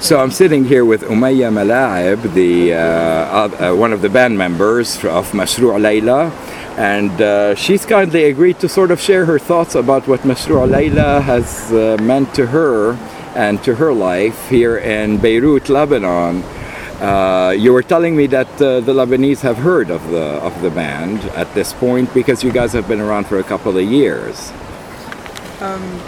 So I'm sitting here with Omaya Malaeb, the uh, uh, one of the band members of Mashrou' Leila, and uh, she's kindly agreed to sort of share her thoughts about what Mashrou' Leila has uh, meant to her and to her life here in Beirut, Lebanon. Uh, you were telling me that uh, the Lebanese have heard of the of the band at this point because you guys have been around for a couple of years. Um,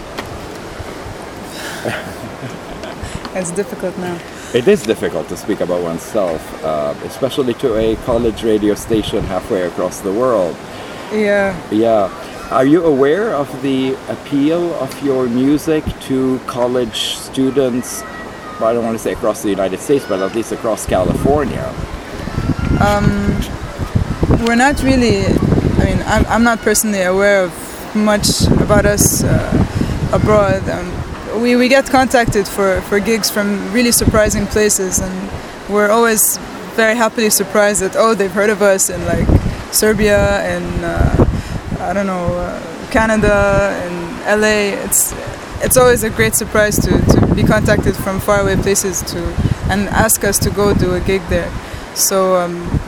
it's difficult now. It is difficult to speak about oneself, uh, especially to a college radio station halfway across the world. Yeah. Yeah. Are you aware of the appeal of your music to college students? Well, I don't want to say across the United States, but at least across California. Um, we're not really. I mean, I'm, I'm not personally aware of much about us uh, abroad. Um, we, we get contacted for, for gigs from really surprising places, and we're always very happily surprised that oh they've heard of us in like Serbia and uh, I don't know uh, Canada and LA. It's it's always a great surprise to, to be contacted from faraway places to and ask us to go do a gig there. So. Um,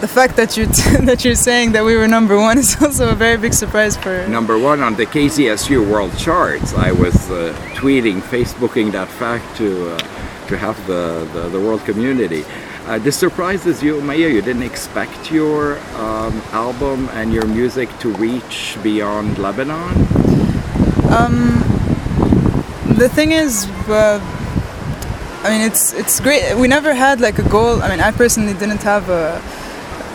the fact that you that you're saying that we were number one is also a very big surprise for number one on the KZSU World Charts. I was uh, tweeting, Facebooking that fact to uh, to have the, the, the world community. Uh, this surprises you, Maya. You didn't expect your um, album and your music to reach beyond Lebanon. Um, the thing is. Uh, I mean, it's it's great. We never had like a goal. I mean, I personally didn't have a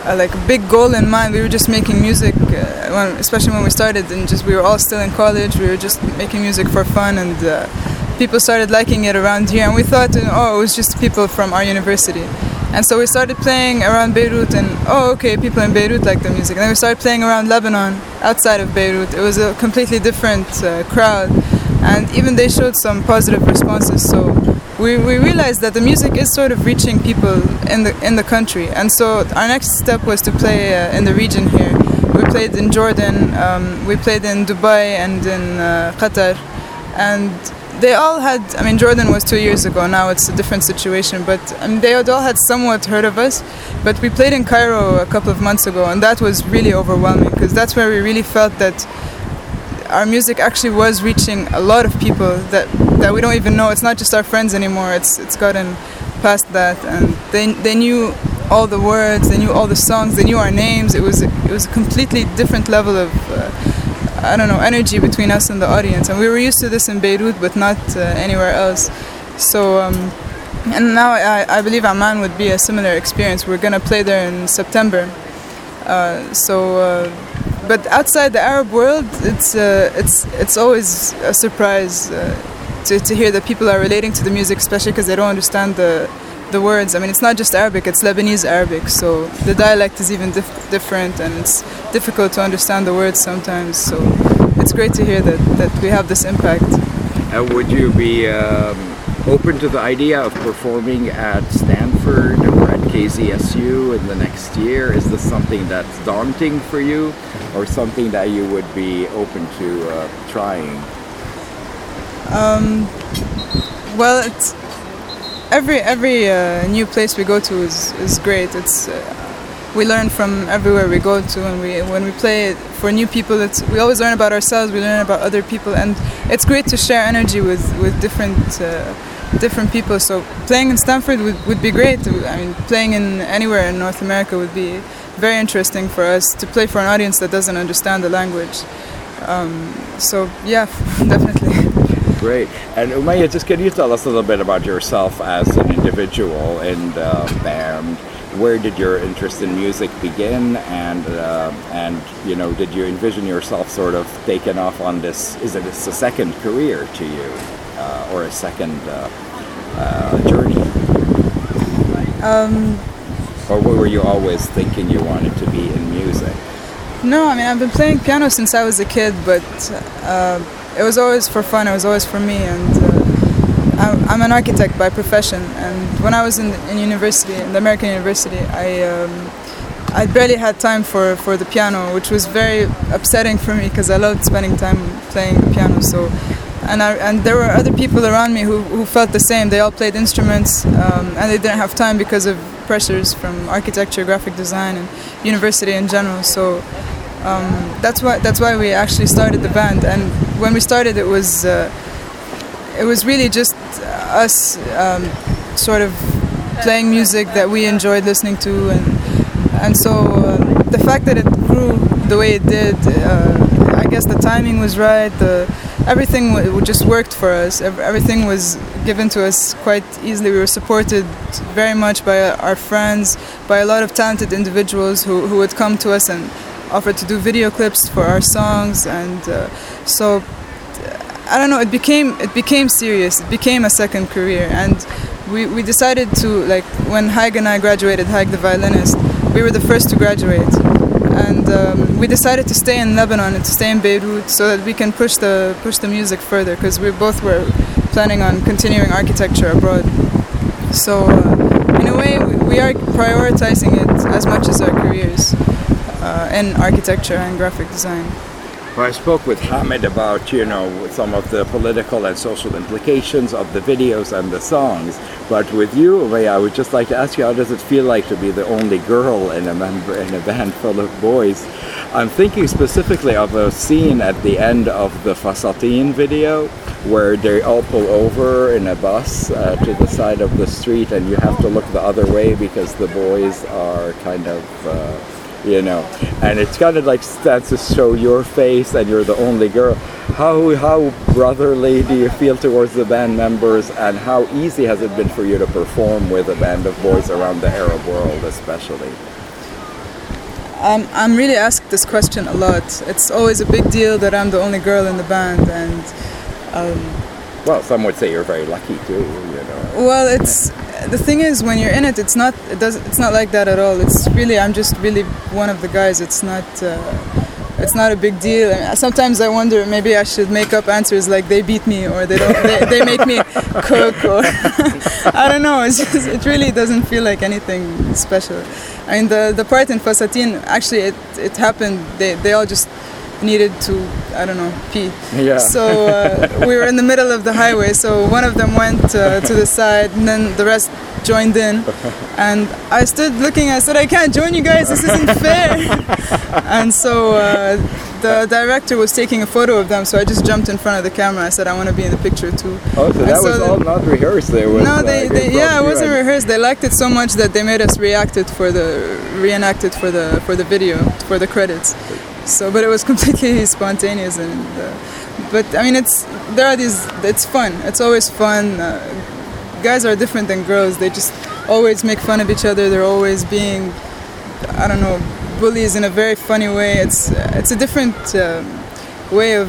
uh, like a big goal in mind. We were just making music, uh, when, especially when we started, and just we were all still in college. We were just making music for fun, and uh, people started liking it around here. And we thought, oh, it was just people from our university. And so we started playing around Beirut, and oh, okay, people in Beirut like the music. And then we started playing around Lebanon, outside of Beirut. It was a completely different uh, crowd, and even they showed some positive responses. So we, we realized that the music is sort of reaching people in the in the country, and so our next step was to play uh, in the region here. We played in Jordan, um, we played in Dubai and in uh, Qatar, and they all had. I mean, Jordan was two years ago. Now it's a different situation, but I mean, they all had somewhat heard of us. But we played in Cairo a couple of months ago, and that was really overwhelming because that's where we really felt that our music actually was reaching a lot of people that that we don't even know. It's not just our friends anymore. It's it's gotten past that, and they they knew all the words, they knew all the songs, they knew our names. It was it was a completely different level of uh, I don't know energy between us and the audience, and we were used to this in Beirut, but not uh, anywhere else. So. Um, and now I, I believe Amman would be a similar experience. We're gonna play there in September. Uh, so uh, but outside the Arab world, it's uh, it's it's always a surprise uh, to, to hear that people are relating to the music, especially because they don't understand the the words. I mean, it's not just Arabic; it's Lebanese Arabic, so the dialect is even dif- different, and it's difficult to understand the words sometimes. So it's great to hear that that we have this impact. Uh, would you be um, open to the idea of performing at Stanford or at KZSU in the next year? Is this something that's daunting for you, or something that you would be open to uh, trying? Um, well, it's every every uh, new place we go to is, is great. It's uh, we learn from everywhere we go to, and we when we play for new people, it's we always learn about ourselves. We learn about other people, and it's great to share energy with with different. Uh, different people so playing in Stanford would, would be great I mean playing in anywhere in North America would be very interesting for us to play for an audience that doesn't understand the language um, so yeah definitely Great. And Omaya, just can you tell us a little bit about yourself as an individual in the band? Where did your interest in music begin, and uh, and you know, did you envision yourself sort of taking off on this? Is it a second career to you, uh, or a second uh, uh, journey? Um, or were you always thinking you wanted to be in music? No, I mean I've been playing piano since I was a kid, but uh, it was always for fun. It was always for me, and uh, I'm an architect by profession. And when I was in, in university, in the American University, I um, I barely had time for, for the piano, which was very upsetting for me because I loved spending time playing the piano. So and I, and there were other people around me who, who felt the same. They all played instruments, um, and they didn't have time because of pressures from architecture, graphic design, and university in general. So um, that's why that's why we actually started the band. And when we started, it was uh, it was really just us um, sort of playing music that we enjoyed listening to, and and so uh, the fact that it grew the way it did, uh, I guess the timing was right. The everything w- just worked for us. Everything was given to us quite easily. We were supported very much by our friends, by a lot of talented individuals who, who would come to us and offer to do video clips for our songs. And uh, so, I don't know. It became it became serious. It became a second career, and we, we decided to like when Haig and I graduated, Haig the violinist, we were the first to graduate and um, we decided to stay in Lebanon and to stay in Beirut so that we can push the push the music further because we both were planning on continuing architecture abroad. So uh, in a way, we, we are prioritizing it as much as our careers uh, in architecture and graphic design. Well, I spoke with Hamed about, you know, some of the political and social implications of the videos and the songs. But with you, Omaya, I would just like to ask you, how does it feel like to be the only girl in a member in a band full of boys? I'm thinking specifically of a scene at the end of the Fasateen video where they all pull over in a bus uh, to the side of the street and you have to look the other way because the boys are kind of uh, you know. And it's kind of like stands to show your face and you're the only girl. How how brotherly do you feel towards the band members and how easy has it been for you to perform with a band of boys around the arab world especially? Um, I'm really asked this question a lot. It's always a big deal that I'm the only girl in the band, and um, well some would say you're very lucky too you know. Well, it's the thing is when you're in it, it's not it does it's not like that at all. It's really I'm just really one of the guys. It's not uh, it's not a big deal. And sometimes I wonder maybe I should make up answers like they beat me or they don't they, they make me cook or I don't know. It's just, it really doesn't feel like anything special. I mean the the part in Fasateen actually it it happened. They they all just needed to I don't know pee. Yeah. So uh, we were in the middle of the highway. So one of them went uh, to the side, and then the rest joined in. And I stood looking. I said, "I can't join you guys. This isn't fair." and so uh, the director was taking a photo of them. So I just jumped in front of the camera. I said, "I want to be in the picture too." oh so And that so was the- all not rehearsed there was no, they, they yeah, it wasn't and- rehearsed. They liked it so much that they made us react it for the reenact it for the for the video for the credits. So, but it was completely spontaneous and. Uh, but I mean, it's there are these. It's fun. It's always fun. Uh, guys are different than girls. They just always make fun of each other. They're always being, I don't know, bullies in a very funny way. It's it's a different um, way of,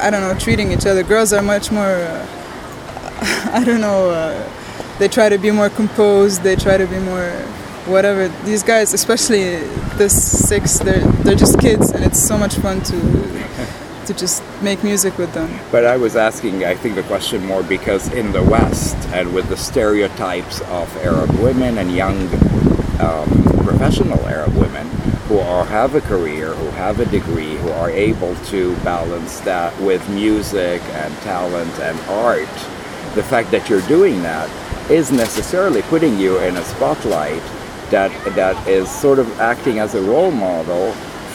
I don't know, treating each other. Girls are much more. Uh, I don't know. Uh, they try to be more composed. They try to be more whatever. These guys, especially this six, they're they're just kids, and it's so much fun to to just make music with them. But I was asking, I think the question more because in the West and with the stereotypes of Arab women and young um, professional Arab women who are, have a career, who have a degree, who are able to balance that with music and talent and art, the fact that you're doing that is necessarily putting you in a spotlight that that is sort of acting as a role model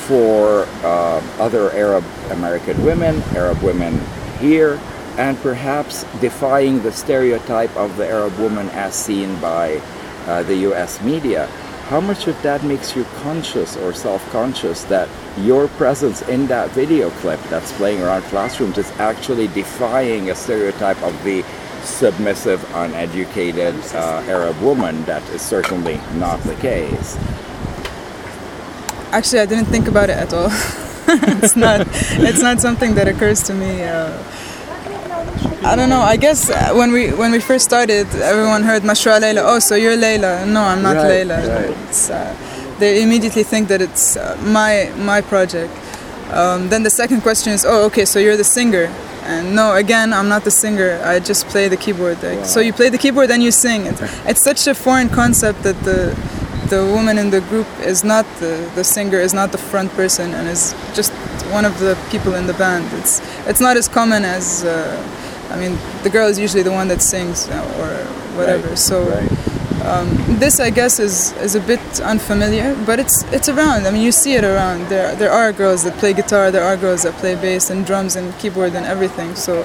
for uh, other Arab American women, Arab women here, and perhaps defying the stereotype of the Arab woman as seen by uh, the US media. How much of that makes you conscious or self conscious that your presence in that video clip that's playing around classrooms is actually defying a stereotype of the submissive, uneducated uh, Arab woman? That is certainly not the case. Actually, I didn't think about it at all. it's not. It's not something that occurs to me. Uh, I don't know. I guess uh, when we when we first started, everyone heard Mashrou' Leila. Oh, so you're Layla? No, I'm not Right, Layla. right. It's, uh, they immediately think that it's uh, my my project. Um, then the second question is, oh, okay, so you're the singer. And no, again, I'm not the singer. I just play the keyboard. Like, So you play the keyboard and you sing. It's, it's such a foreign concept that the the woman in the group is not the, the singer, is not the front person, and is just one of the people in the band. It's it's not as common as. Uh, I mean, the girl is usually the one that sings or whatever. Right, So right. Um, this, I guess, is is a bit unfamiliar, but it's it's around. I mean, you see it around. There there are girls that play guitar, there are girls that play bass and drums and keyboard and everything. So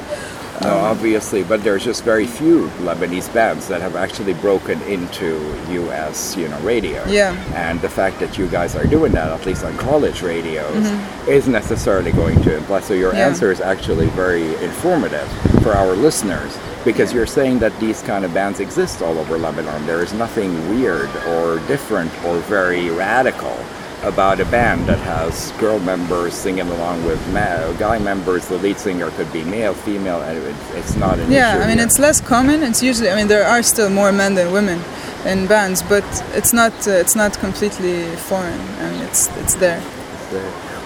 No, obviously, but there's just very few Lebanese bands that have actually broken into U.S. you know radio. Yeah. And the fact that you guys are doing that, at least on college radios, is necessarily going to imply. So your Mm-hmm. Yeah. answer is actually very informative for our listeners because you're saying that these kind of bands exist all over Lebanon. There is nothing weird or different or very radical about a band that has girl members singing along with ma- guy members. The lead singer could be male, female, and it's, it's not an issue. Yeah, I mean it's less common. It's usually I mean there are still more men than women in bands, but it's not uh, it's not completely foreign. I mean it's it's there.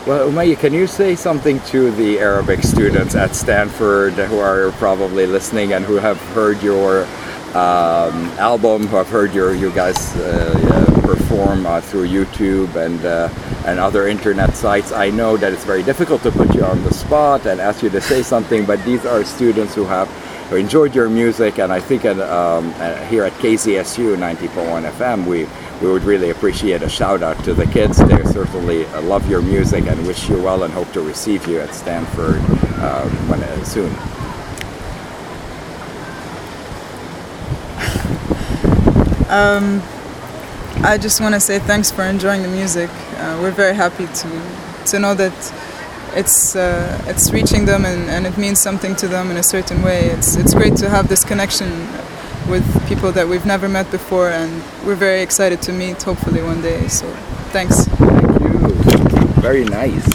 Well, Omaya, can you say something to the Arabic students at Stanford who are probably listening and who have heard your um, album, have heard your you guys uh, uh, perform uh, through YouTube and uh, and other internet sites? I know that it's very difficult to put you on the spot and ask you to say something, but these are students who have who enjoyed your music, and I think at, um, uh, here at KZSU 90.1 FM, we we would really appreciate a shout out to the kids. They certainly uh, love your music and wish you well and hope to receive you at Stanford um, when, uh, soon. Um, I just want to say thanks for enjoying the music. Uh, we're very happy to to know that it's uh, it's reaching them and, and it means something to them in a certain way. It's it's great to have this connection with people that we've never met before, and we're very excited to meet hopefully one day. So thanks. Thank you. Very nice.